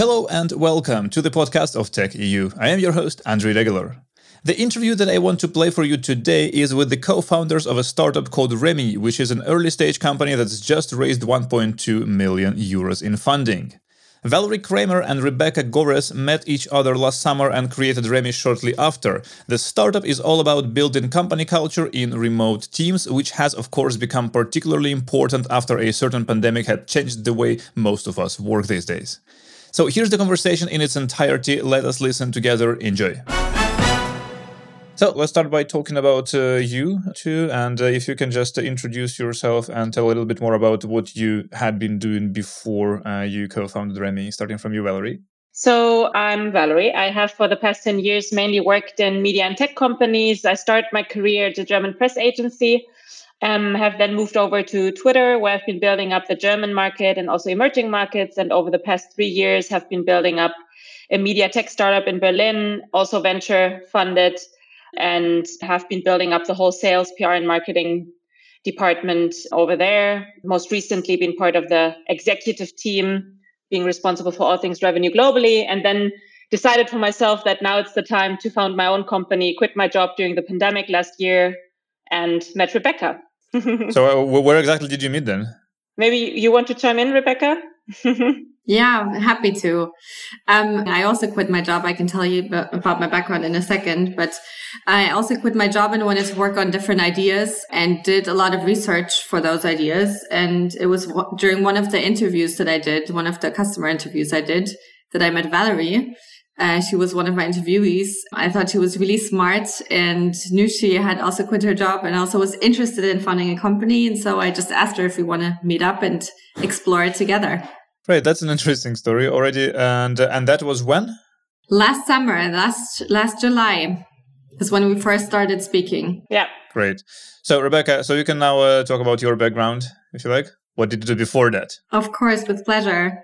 Hello and welcome to the podcast of Tech EU. I am your host, Andrii Degeler. The interview that I want to play for you today is with the co founders of a startup called Remy, which is an early stage company that's just raised 1.2 million euros in funding. Valerie Kramer and Rebecca Gores met each other last summer and created Remy shortly after. The startup is all about building company culture in remote teams, which has, of course, become particularly important after a certain pandemic had changed the way most of us work these days. So here's the conversation in its entirety. Let us listen together. Enjoy. So let's start by talking about uh, you two, and uh, if you can just uh, introduce yourself and tell a little bit more about what you had been doing before uh, you co-founded Remy, starting from you, Valerie. So I'm Valerie. I have for the past 10 years mainly worked in media and tech companies. I started my career at a German press agency, um, have then moved over to Twitter, where I've been building up the German market and also emerging markets. And over the past three years have been building up a media tech startup in Berlin, also venture funded and have been building up the whole sales, PR, and marketing department over there. Most recently, been part of the executive team, being responsible for all things revenue globally, and then decided for myself that now it's the time to found my own company, quit my job during the pandemic last year, and met Rebecca. so, uh, where exactly did you meet then? Maybe you want to chime in, Rebecca? Yeah, happy to. Um, I also quit my job. I can tell you about my background in a second, but I also quit my job and wanted to work on different ideas and did a lot of research for those ideas. And it was during one of the interviews that I did, one of the customer interviews I did, that I met Valerie. Uh, she was one of my interviewees. I thought she was really smart and knew she had also quit her job and also was interested in founding a company. And so I just asked her if we want to meet up and explore it together. Right, that's an interesting story already, and uh, and that was when? Last summer, last last July, is when we first started speaking. Yeah. Great. So Rebecca, so you can now uh, talk about your background, if you like. What did you do before that? Of course, with pleasure.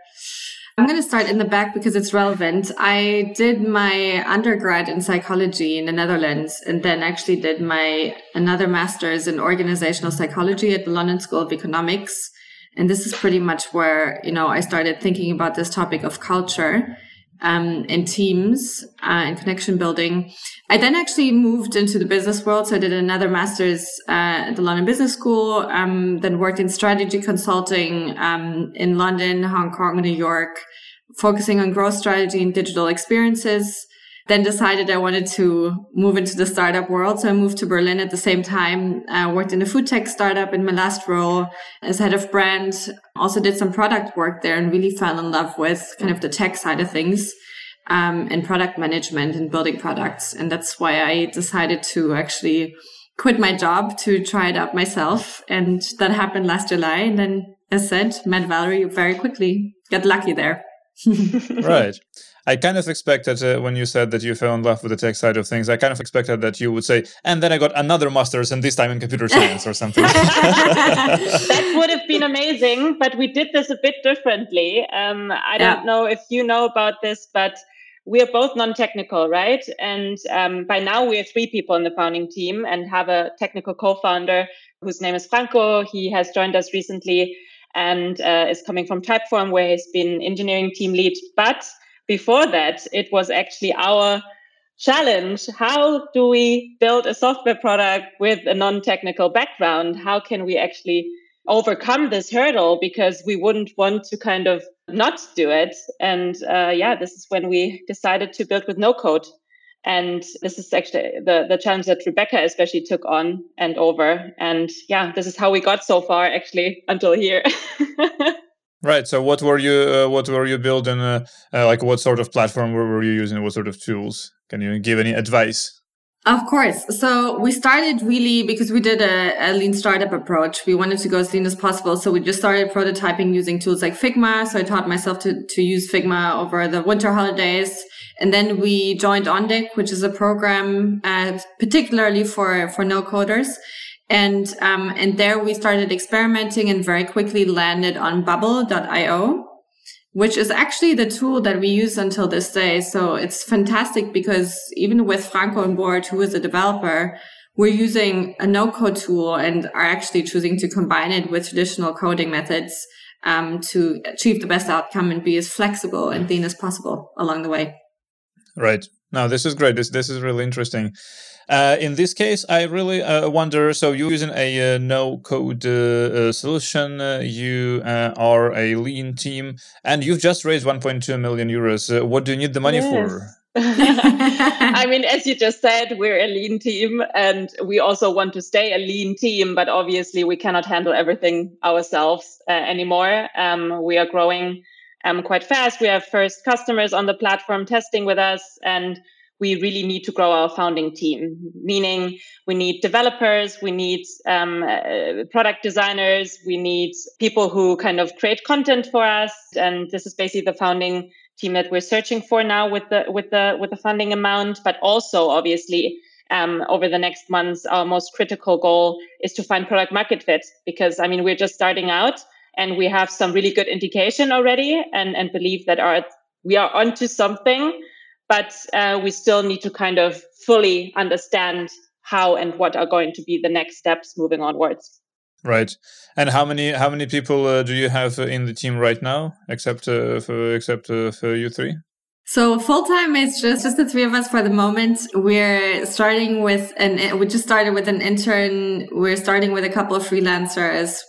I'm going to start in the back because it's relevant. I did my undergrad in psychology in the Netherlands and then actually did my another master's in organizational psychology at the London School of Economics. And this is pretty much where, you know, I started thinking about this topic of culture um, and teams uh, and connection building. I then actually moved into the business world. So I did another master's uh, at the London Business School, um, then worked in strategy consulting um, in London, Hong Kong, New York, focusing on growth strategy and digital experiences then decided I wanted to move into the startup world. So I moved to Berlin at the same time, I worked in a food tech startup in my last role as head of brand. Also did some product work there and really fell in love with kind of the tech side of things. Um, and product management and building products. And that's why I decided to actually quit my job to try it out myself. And that happened last July. And then, as said, met Valerie very quickly. Got lucky there. right. I kind of expected uh, when you said that you fell in love with the tech side of things, I kind of expected that you would say, and then I got another master's, and this time in computer science or something. that would have been amazing, but we did this a bit differently. Um, I yeah. don't know if you know about this, but we are both non-technical, right? And um, by now we are three people in the founding team and have a technical co-founder whose name is Franco. He has joined us recently and uh, is coming from Typeform, where he's been engineering team lead. But before that, it was actually our challenge. How do we build a software product with a non technical background? How can we actually overcome this hurdle? Because we wouldn't want to kind of not do it. And uh, yeah, this is when we decided to build with no code. And this is actually the, the challenge that Rebecca especially took on and over. And yeah, this is how we got so far actually until here. Right. So, what were you uh, what were you building? Uh, uh, like, what sort of platform were, were you using? What sort of tools? Can you give any advice? Of course. So we started really because we did a, a, lean startup approach. We wanted to go as lean as possible. So we just started prototyping using tools like Figma. So I taught myself to, to use Figma over the winter holidays. And then we joined OnDeck, which is a program uh, particularly for, for no coders. And, um, and there we started experimenting and very quickly landed on bubble.io, which is actually the tool that we use until this day. So it's fantastic because even with Franco on board, who is a developer, we're using a no code tool and are actually choosing to combine it with traditional coding methods um, to achieve the best outcome and be as flexible and lean as possible along the way. Right. Now, this is great. This this is really interesting. Uh, in this case, I really uh, wonder. So, you're using a uh, no-code uh, uh, solution. Uh, you are a lean team, and you've just raised 1.2 million euros. what do you need the money yes. for? I mean, as you just said, we're a lean team and we also want to stay a lean team, but obviously we cannot handle everything ourselves uh, anymore. Um, we are growing um, quite fast. We have first customers on the platform testing with us and we really need to grow our founding team, meaning we need developers, we need um, uh, product designers, we need people who kind of create content for us. And this is basically the founding team that we're searching for now with the with the with the funding amount, but also obviously um, over the next months, our most critical goal is to find product market fit because I mean we're just starting out and we have some really good indication already and and believe that our we are onto something, but uh, we still need to kind of fully understand how and what are going to be the next steps moving onwards. Right. And how many how many people uh, do you have uh, in the team right now, except uh, for except uh, for you three? So full time is just just the three of us for the moment. We're starting with an we just started with an intern. We're starting with a couple of freelancers.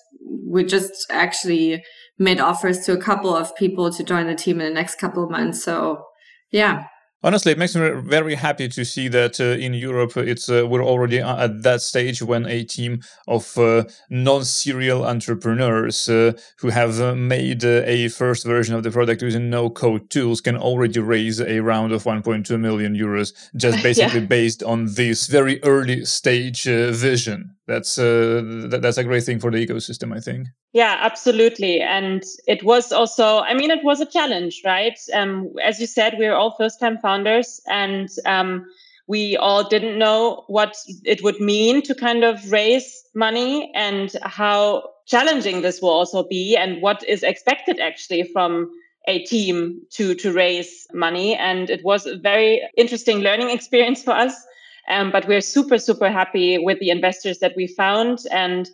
We just actually made offers to a couple of people to join the team in the next couple of months. So yeah, Honestly, it makes me very happy to see that uh, in Europe it's uh, we're already at that stage when a team of uh, non-serial entrepreneurs uh, who have uh, made uh, a first version of the product using no-code tools can already raise a round of 1.2 million euros just basically yeah. based on this very early stage vision that's uh, th- that's a great thing for the ecosystem i think. Yeah absolutely. And it was also i mean it was a challenge right? Um, as you said we are all first time founders and um, we all didn't know what it would mean to kind of raise money and how challenging this will also be and what is expected actually from a team to to raise money. And it was a very interesting learning experience for us um, but we're super, super happy with the investors that we found. And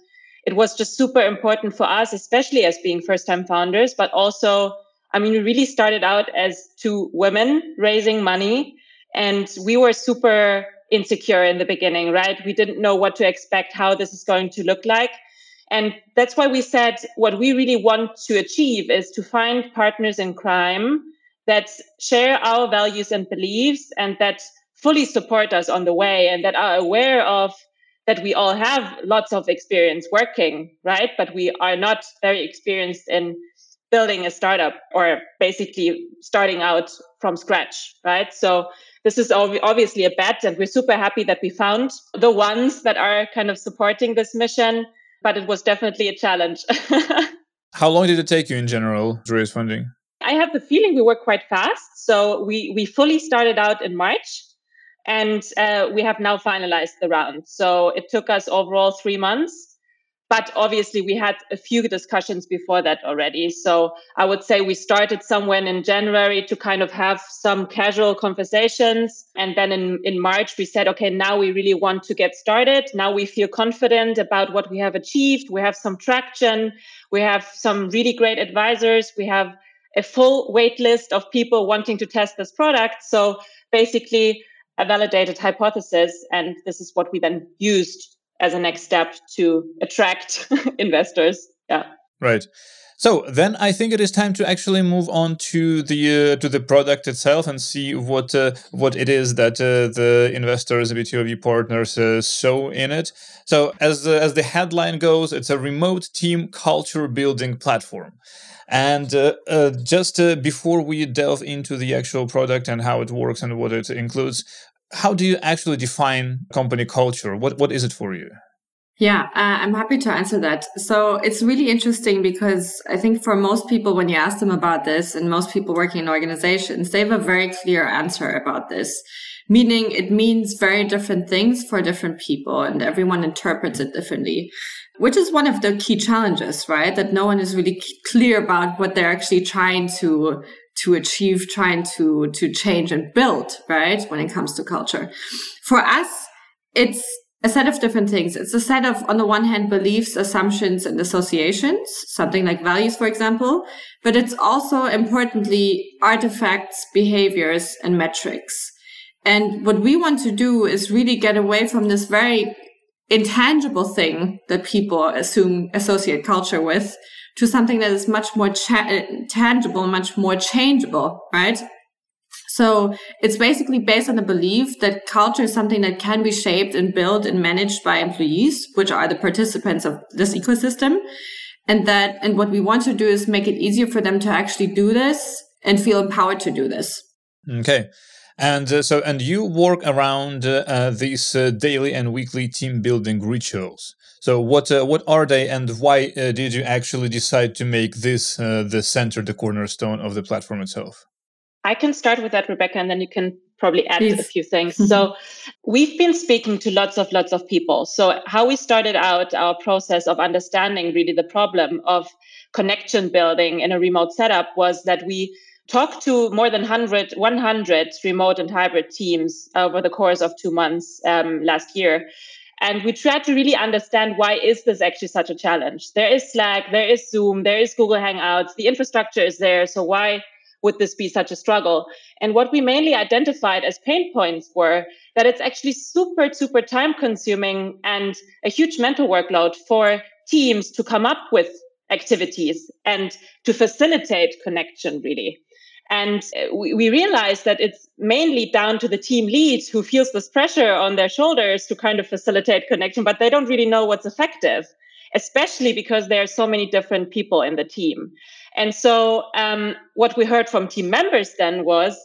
it was just super important for us, especially as being first time founders, but also, I mean, we really started out as two women raising money and we were super insecure in the beginning, right? We didn't know what to expect, how this is going to look like. And that's why we said what we really want to achieve is to find partners in crime that share our values and beliefs and that fully support us on the way and that are aware of that we all have lots of experience working, right? But we are not very experienced in building a startup or basically starting out from scratch, right? So this is obviously a bet and we're super happy that we found the ones that are kind of supporting this mission, but it was definitely a challenge. How long did it take you in general to raise funding? I have the feeling we were quite fast. So we, we fully started out in March and uh, we have now finalized the round. So it took us overall three months. But obviously, we had a few discussions before that already. So I would say we started somewhere in January to kind of have some casual conversations. And then in, in March, we said, okay, now we really want to get started. Now we feel confident about what we have achieved. We have some traction. We have some really great advisors. We have a full wait list of people wanting to test this product. So basically, a validated hypothesis. And this is what we then used as a next step to attract investors. Yeah. Right. So then I think it is time to actually move on to the uh, to the product itself and see what uh, what it is that uh, the investors, the B2B partners, uh, saw in it. So as as the headline goes, it's a remote team culture building platform. And uh, uh, just uh, before we delve into the actual product and how it works and what it includes, how do you actually define company culture? What what is it for you? Yeah, uh, I'm happy to answer that. So it's really interesting because I think for most people, when you ask them about this, and most people working in organizations, they have a very clear answer about this. Meaning it means very different things for different people and everyone interprets it differently which is one of the key challenges, right? That no one is really clear about what they're actually trying to to achieve, trying to to change and build, right? When it comes to culture, for us, it's a set of different things. It's a set of, on the one hand, beliefs, assumptions, and associations, something like values, for example. But it's also importantly artifacts, behaviors, and metrics. And what we want to do is really get away from this very intangible thing that people assume associate culture with to something that is much more cha- eh, tangible, much more changeable, right? So it's basically based on the belief that culture is something that can be shaped and built and managed by employees, which are the participants of this ecosystem. And that, and what we want to do is make it easier for them to actually do this and feel empowered to do this. Okay. And uh, so, and you work around uh, uh, these uh, daily and weekly team building rituals. So, what uh, what are they, and why uh, did you actually decide to make this the center, the cornerstone of the platform itself? I can start with that, Rebecca, and then you can probably add Please. a few things. Mm-hmm. So we've been speaking to lots of lots of people. So how we started out our process of understanding really the problem of connection building in a remote setup was that we talked to more than 100, 100 remote and hybrid teams over the course of two months um, last year. And we tried to really understand why is this actually such a challenge? There is Slack, there is Zoom, there is Google Hangouts, the infrastructure is there. So why would this be such a struggle? And what we mainly identified as pain points were that it's actually super, super time consuming and a huge mental workload for teams to come up with activities and to facilitate connection, really. And uh, we, we realized that it's mainly down to the team leads who feels this pressure on their shoulders to kind of facilitate connection, but they don't really know what's effective, especially because there are so many different people in the team. And so um, what we heard from team members then was,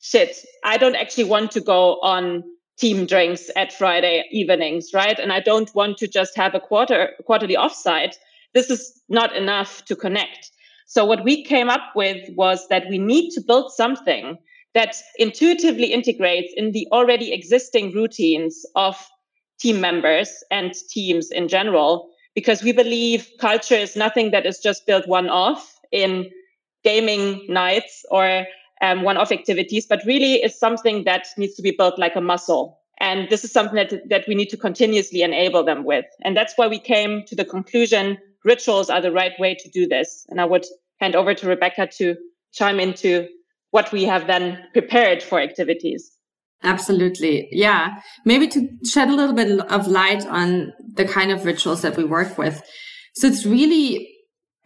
shit, I don't actually want to go on team drinks at Friday evenings, right? And I don't want to just have a quarter quarterly offsite. This is not enough to connect. So what we came up with was that we need to build something that intuitively integrates in the already existing routines of team members and teams in general, because we believe culture is nothing that is just built one off in gaming nights or um, one-off activities, but really is something that needs to be built like a muscle. And this is something that, that we need to continuously enable them with. And that's why we came to the conclusion rituals are the right way to do this. And I would hand over to Rebecca to chime into what we have then prepared for activities. Absolutely. Yeah. Maybe to shed a little bit of light on the kind of rituals that we work with. So it's really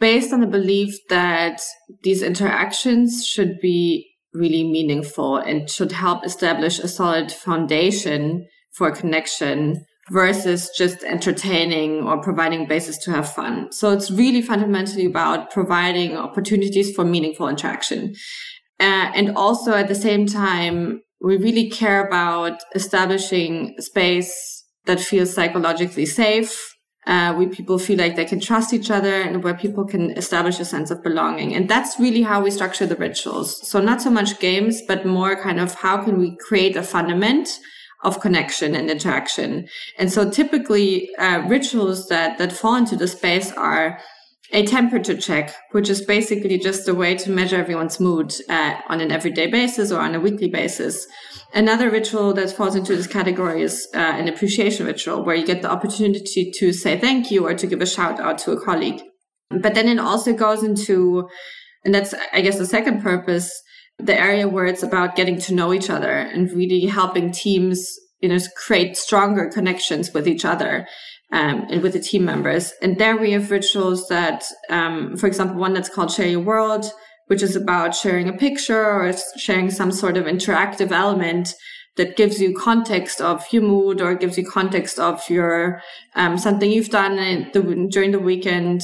based on the belief that these interactions should be really meaningful and should help establish a solid foundation for connection versus just entertaining or providing basis to have fun. So it's really fundamentally about providing opportunities for meaningful interaction. Uh, and also at the same time, we really care about establishing space that feels psychologically safe uh, where people feel like they can trust each other and where people can establish a sense of belonging. And that's really how we structure the rituals. So not so much games, but more kind of how can we create a fundament of connection and interaction. And so typically uh, rituals that, that fall into the space are a temperature check, which is basically just a way to measure everyone's mood uh, on an everyday basis or on a weekly basis. Another ritual that falls into this category is uh, an appreciation ritual, where you get the opportunity to say thank you or to give a shout out to a colleague. But then it also goes into, and that's, I guess, the second purpose, the area where it's about getting to know each other and really helping teams, you know, create stronger connections with each other. Um, and with the team members. And there we have rituals that, um, for example, one that's called Share Your World, which is about sharing a picture or sharing some sort of interactive element that gives you context of your mood or gives you context of your um, something you've done the, during the weekend.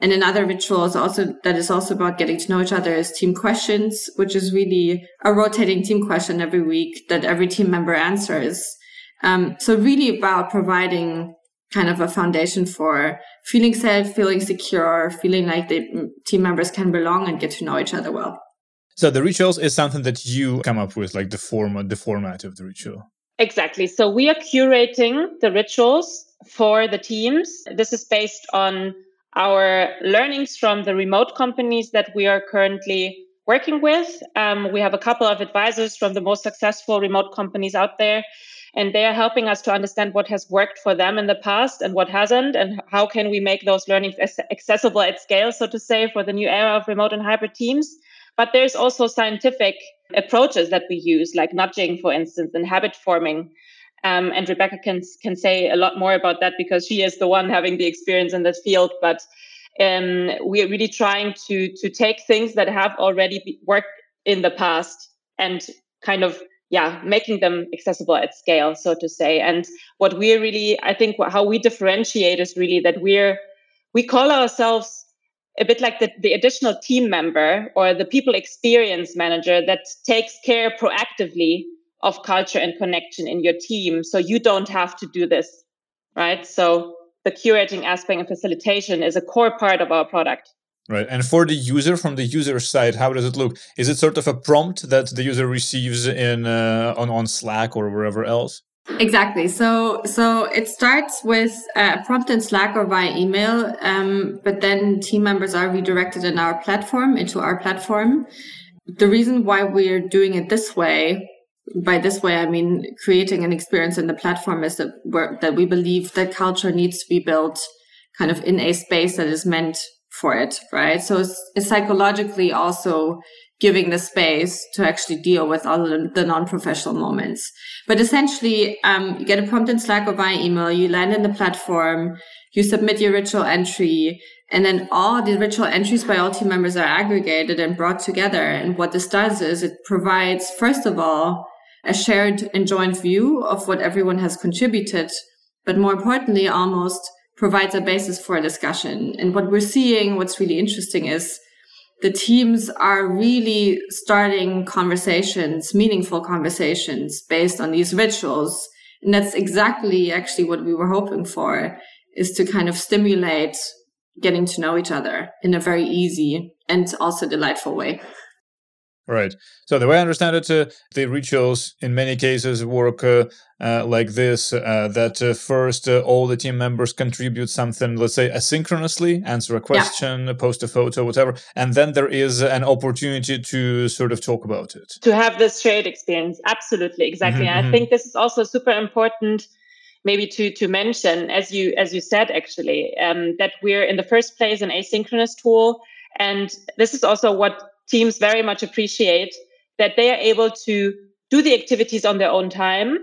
And another ritual is also that is also about getting to know each other is team questions, which is really a rotating team question every week that every team member answers. Um, so really about providing kind of a foundation for feeling safe, feeling secure, feeling like the team members can belong and get to know each other well. So the rituals is something that you come up with, like the format, the format of the ritual. Exactly. So we are curating the rituals for the teams. This is based on our learnings from the remote companies that we are currently working with. Um, we have a couple of advisors from the most successful remote companies out there and they are helping us to understand what has worked for them in the past and what hasn't and how can we make those learnings accessible at scale so to say for the new era of remote and hybrid teams but there's also scientific approaches that we use like nudging for instance and habit forming um, and rebecca can can say a lot more about that because she is the one having the experience in this field. But um, we are really trying to to take things that have already worked in the past and kind of yeah making them accessible at scale so to say. And what we're really i think how we differentiate is really that we're we call ourselves a bit like the, the additional team member or the people experience manager that takes care proactively of culture and connection in your team so you don't have to do this right so the curating aspect and facilitation is a core part of our product Right. And for the user, from the user side, how does it look? Is it sort of a prompt that the user receives in uh, on on Slack or wherever else? Exactly. So so it starts with a prompt in Slack or via email, um, but then team members are redirected in our platform into our platform. The reason why we're doing it this way, by this way I mean creating an experience in the platform, is that we that we believe that culture needs to be built kind of in a space that is meant for it, right? So it's, it's psychologically also giving the space to actually deal with all the non-professional moments. But essentially, um, you get a prompt in Slack or via email, you land in the platform, you submit your ritual entry, and then all the ritual entries by all team members are aggregated and brought together. And what this does is it provides, first of all, a shared and joint view of what everyone has contributed, but more importantly, almost provides a basis for a discussion. And what we're seeing, what's really interesting is the teams are really starting conversations, meaningful conversations based on these rituals. And that's exactly actually what we were hoping for is to kind of stimulate getting to know each other in a very easy and also delightful way. Right. So the way I understand it, uh, the rituals in many cases work uh, uh, like this: uh, that uh, first uh, all the team members contribute something, let's say asynchronously, answer a question, yeah. post a photo, whatever, and then there is an opportunity to sort of talk about it. To have this shared experience, absolutely, exactly. Mm-hmm. I mm-hmm. think this is also super important, maybe to to mention, as you as you said, actually, um, that we're in the first place an asynchronous tool, and this is also what teams very much appreciate that they are able to do the activities on their own time,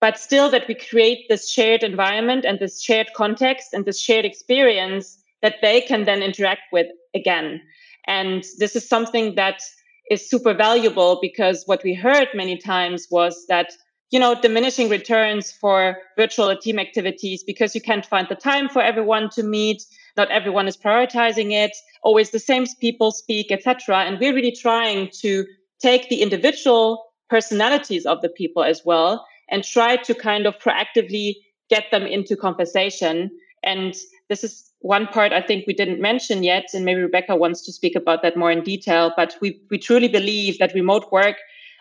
but still that we create this shared environment and this shared context and this shared experience that they can then interact with again. And this is something that is super valuable because what we heard many times was that you know diminishing returns for virtual team activities because you can't find the time for everyone to meet not everyone is prioritizing it always the same people speak etc and we're really trying to take the individual personalities of the people as well and try to kind of proactively get them into conversation and this is one part I think we didn't mention yet, and maybe Rebecca wants to speak about that more in detail. But we, we truly believe that remote work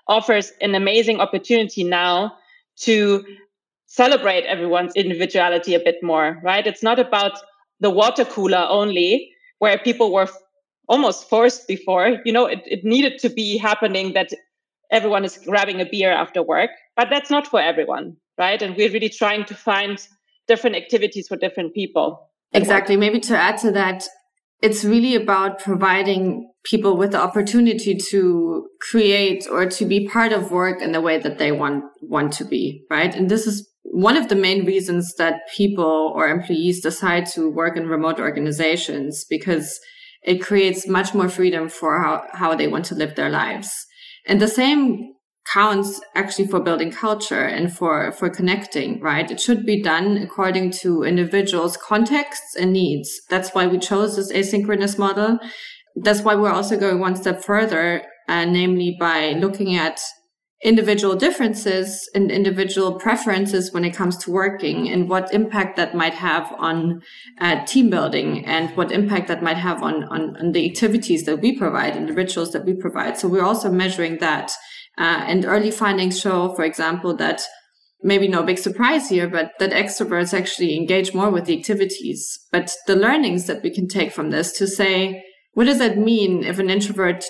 offers an amazing opportunity now to celebrate everyone's individuality a bit more, right? It's not about the water cooler only, where people were almost forced before. You know, it, it needed to be happening that everyone is grabbing a beer after work, but that's not for everyone, right? And we're really trying to find different activities for different people. Exactly. Maybe to add to that, it's really about providing people with the opportunity to create or to be part of work in the way that they want want to be right and this is one of the main reasons that people or employees decide to work in remote organizations because it creates much more freedom for how, how they want to live their lives. And the same counts actually for building culture and for, for connecting, right? It should be done according to individuals' contexts and needs. That's why we chose this asynchronous model. That's why we're also going one step further, uh, namely by looking at individual differences and individual preferences when it comes to working and what impact that might have on uh, team building and what impact that might have on, on, on, the activities that we provide and the rituals that we provide. So we're also measuring that. Uh, and early findings show, for example, that maybe no big surprise here, but that extroverts actually engage more with the activities. But the learnings that we can take from this to say, what does that mean if an introvert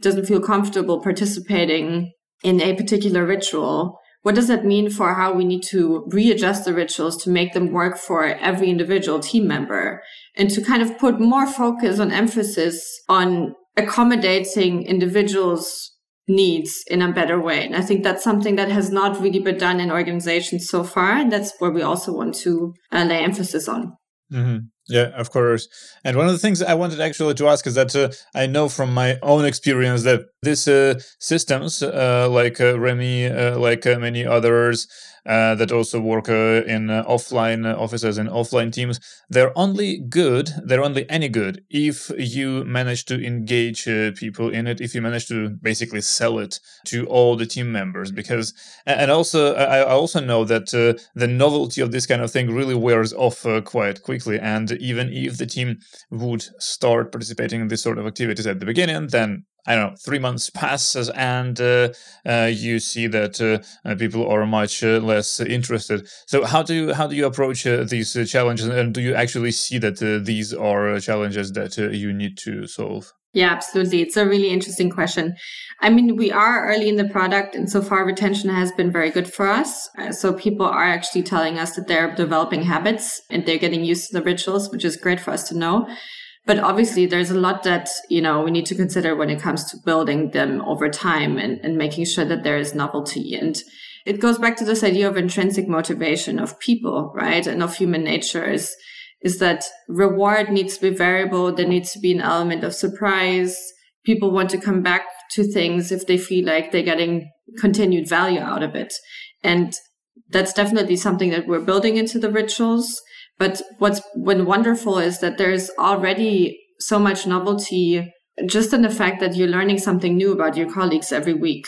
doesn't feel comfortable participating in a particular ritual what does that mean for how we need to readjust the rituals to make them work for every individual team member and to kind of put more focus on emphasis on accommodating individuals needs in a better way. And I think that's something that has not really been done in organizations so far. And that's where we also want to uh, lay emphasis on. Mm-hmm. Yeah, of course. And one of the things I wanted actually to ask is that uh, I know from my own experience that these uh, systems, uh, like uh, Remy, uh, like uh, many others, uh, that also work uh, in uh, offline offices and offline teams. They're only good, they're only any good if you manage to engage people in it, if you manage to basically sell it to all the team members. Because, and also, I also know that the novelty of this kind of thing really wears off quite quickly. And even if the team would start participating in this sort of activities at the beginning, then I don't know, three months passes and uh, uh, you see that uh, uh people are much uh, less interested. So how do you how do you approach uh, these challenges, and do you actually see that these are challenges that you need to solve? Yeah, absolutely. It's a really interesting question. I mean, we are early in the product, and so far retention has been very good for us. so people are actually telling us that they're developing habits and they're getting used to the rituals, which is great for us to know. But obviously there's a lot that, you know, we need to consider when it comes to building them over time and, and making sure that there is novelty. And it goes back to this idea of intrinsic motivation of people, right? And of human nature is, is that reward needs to be variable. There needs to be an element of surprise. People want to come back to things if they feel like they're getting continued value out of it. And that's definitely something that we're building into the rituals. But what's been wonderful is that there's already so much novelty just in the fact that you're learning something new about your colleagues every week.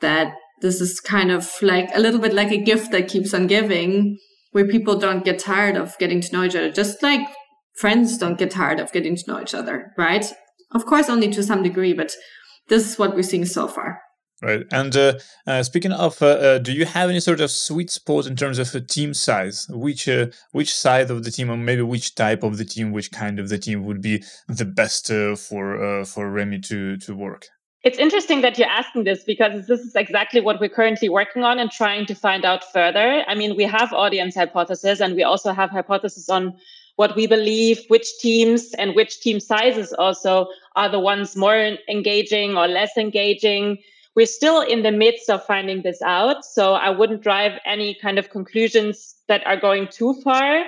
That this is kind of like a little bit like a gift that keeps on giving, where people don't get tired of getting to know each other, just like friends don't get tired of getting to know each other, right? Of course, only to some degree, but this is what we're seeing so far. Right. And uh, uh, speaking of, uh, uh, do you have any sort of sweet spot in terms of team size? Which uh, which side of the team, or maybe which type of the team, which kind of the team would be the best uh, for for Remy to to work? It's interesting that you're asking this because this is exactly what we're currently working on and trying to find out further. I mean, we have audience hypothesis, and we also have hypothesis on what we believe which teams and which team sizes also are the ones more engaging or less engaging we're still in the midst of finding this out. So I wouldn't drive any kind of conclusions that are going too far.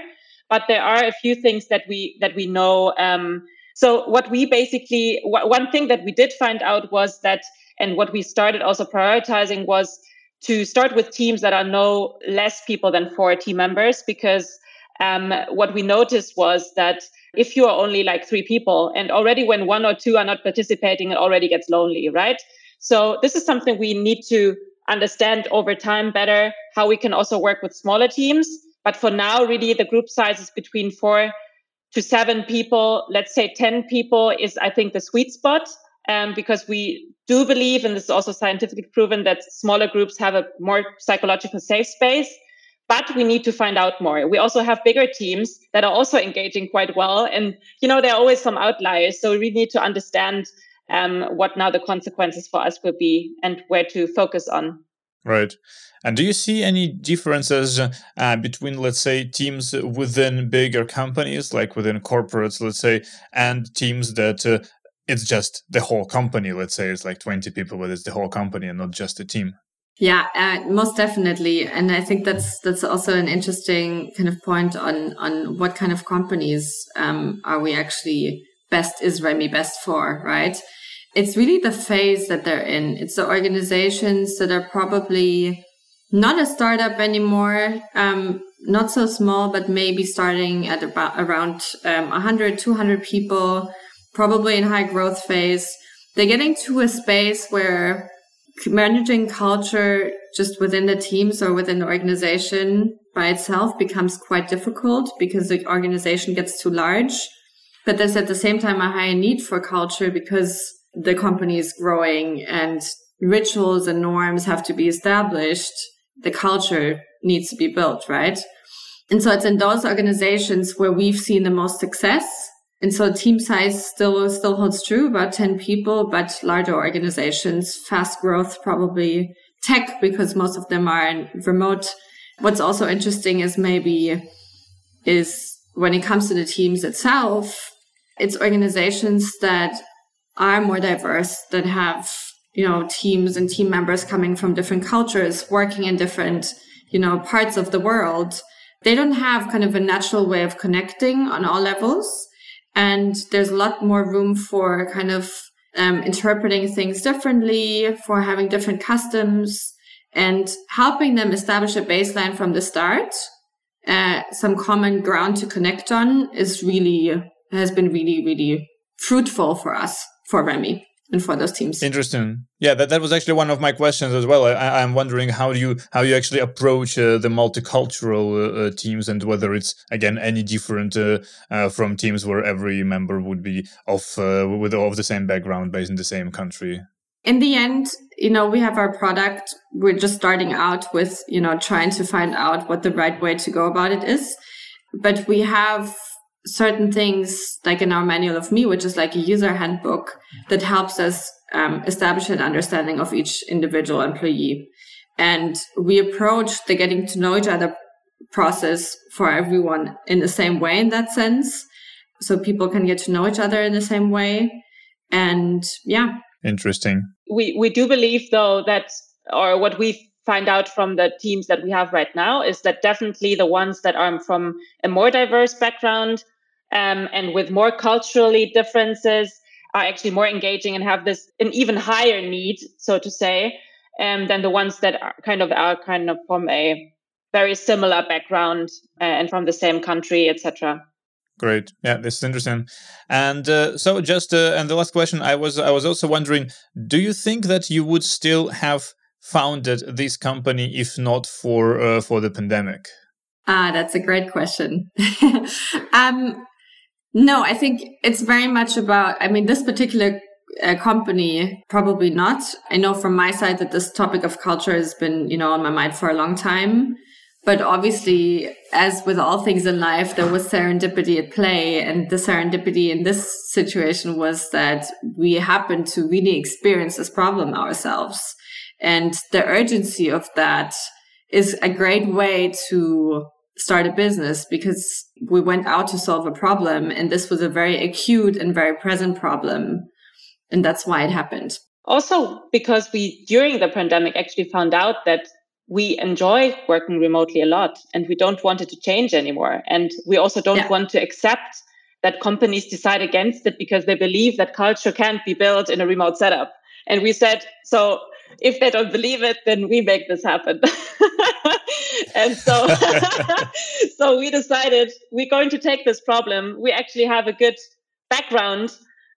But there are a few things that we that we know. Um, so what we basically one thing that we did find out was that, and what we started also prioritizing was to start with teams that are no less people than four team members because um, what we noticed was that if you are only like three people and already when one or two are not participating it already gets lonely right so this is something we need to understand over time better, how we can also work with smaller teams. But for now, really the group size is between four to seven people. Let's say 10 people is, I think, the sweet spot. Um, because we do believe, and this is also scientifically proven, that smaller groups have a more psychological safe space. But we need to find out more. We also have bigger teams that are also engaging quite well. And, you know, there are always some outliers. So we need to understand um, what now the consequences for us will be and where to focus on. Right. And do you see any differences uh, between, let's say, teams within bigger companies, like within corporates, let's say, and teams that uh, it's just the whole company? Let's say it's like 20 people, but it's the whole company and not just a team. Yeah, uh, most definitely, and I think that's that's also an interesting kind of point on on what kind of companies um, are we actually best is Remy best for, right? It's really the phase that they're in. It's the organizations that are probably not a startup anymore, um, not so small, but maybe starting at about around um, 100, 200 people, probably in high growth phase. They're getting to a space where managing culture just within the teams or within the organization by itself becomes quite difficult because the organization gets too large but there's at the same time a higher need for culture because the company is growing and rituals and norms have to be established. The culture needs to be built, right? And so it's in those organizations where we've seen the most success. And so team size still, still holds true, about 10 people, but larger organizations, fast growth, probably tech because most of them are remote. What's also interesting is maybe is when it comes to the teams itself, it's organizations that are more diverse, that have, you know, teams and team members coming from different cultures, working in different, you know, parts of the world. They don't have kind of a natural way of connecting on all levels. And there's a lot more room for kind of um, interpreting things differently, for having different customs and helping them establish a baseline from the start. Uh, some common ground to connect on is really, has been really, really fruitful for us for Remy and for those teams. Interesting. Yeah, that, that was actually one of my questions as well. I, am wondering how do you how you actually approach uh, the multicultural uh, uh, teams and whether it's again any different uh, uh, from teams where every member would be of uh, with of the same background based in the same country. In the end, you know, we have our product. We're just starting out with you know trying to find out what the right way to go about it is, but we have certain things like in our manual of me, which is like a user handbook that helps us um, establish an understanding of each individual employee. And we approach the getting to know each other process for everyone in the same way in that sense. So people can get to know each other in the same way. And yeah. Interesting. We, we do believe though that, or what we find out from the teams that we have right now is that definitely the ones that are from a more diverse background um, and with more culturally differences are actually more engaging and have this an even higher need, so to say, um, than the ones that are kind of are kind of from a very similar background uh, and from the same country, etc. Great. Yeah, this is interesting. And uh, so, just uh, and the last question, I was I was also wondering, do you think that you would still have founded this company if not for uh, for the pandemic? Ah, that's a great question. um, no, I think it's very much about, I mean, this particular uh, company, probably not. I know from my side that this topic of culture has been, you know, on my mind for a long time. But obviously, as with all things in life, there was serendipity at play. And the serendipity in this situation was that we happened to really experience this problem ourselves. And the urgency of that is a great way to start a business because we went out to solve a problem and this was a very acute and very present problem. And that's why it happened. Also because we during the pandemic actually found out that we enjoy working remotely a lot and we don't want it to change anymore. And we also don't yeah. want to accept that companies decide against it because they believe that culture can't be built in a remote setup. And we said so if they don't believe it, then we make this happen. and so, so we decided we're going to take this problem. We actually have a good background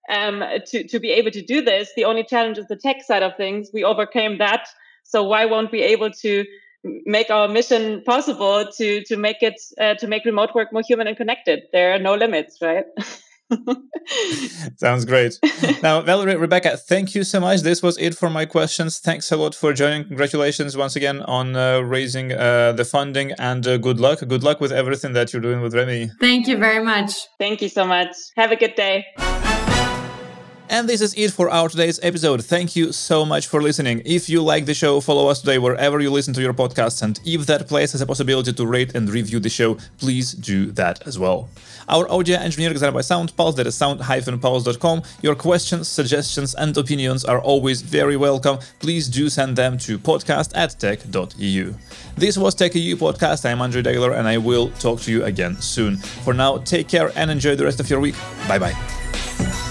um, to, to be able to do this. The only challenge is the tech side of things. We overcame that. So why won't we able to make our mission possible to, to make it, uh, to make remote work more human and connected? There are no limits, right? Sounds great. Now, Valerie, Rebecca, thank you so much. This was it for my questions. Thanks a lot for joining. Congratulations once again on uh, raising uh, the funding and uh, good luck. Good luck with everything that you're doing with Remy. Thank you very much. Thank you so much. Have a good day. And this is it for our today's episode. Thank you so much for listening. If you like the show, follow us today wherever you listen to your podcasts. And if that place has a possibility to rate and review the show, please do that as well. Our audio engineering is done by SoundPulse, that is sound-pulse.com. Your questions, suggestions, and opinions are always very welcome. Please do send them to podcast at tech.eu. This was Tech EU Podcast. I'm Andrii Degeler, and I will talk to you again soon. For now, take care and enjoy the rest of your week. Bye bye.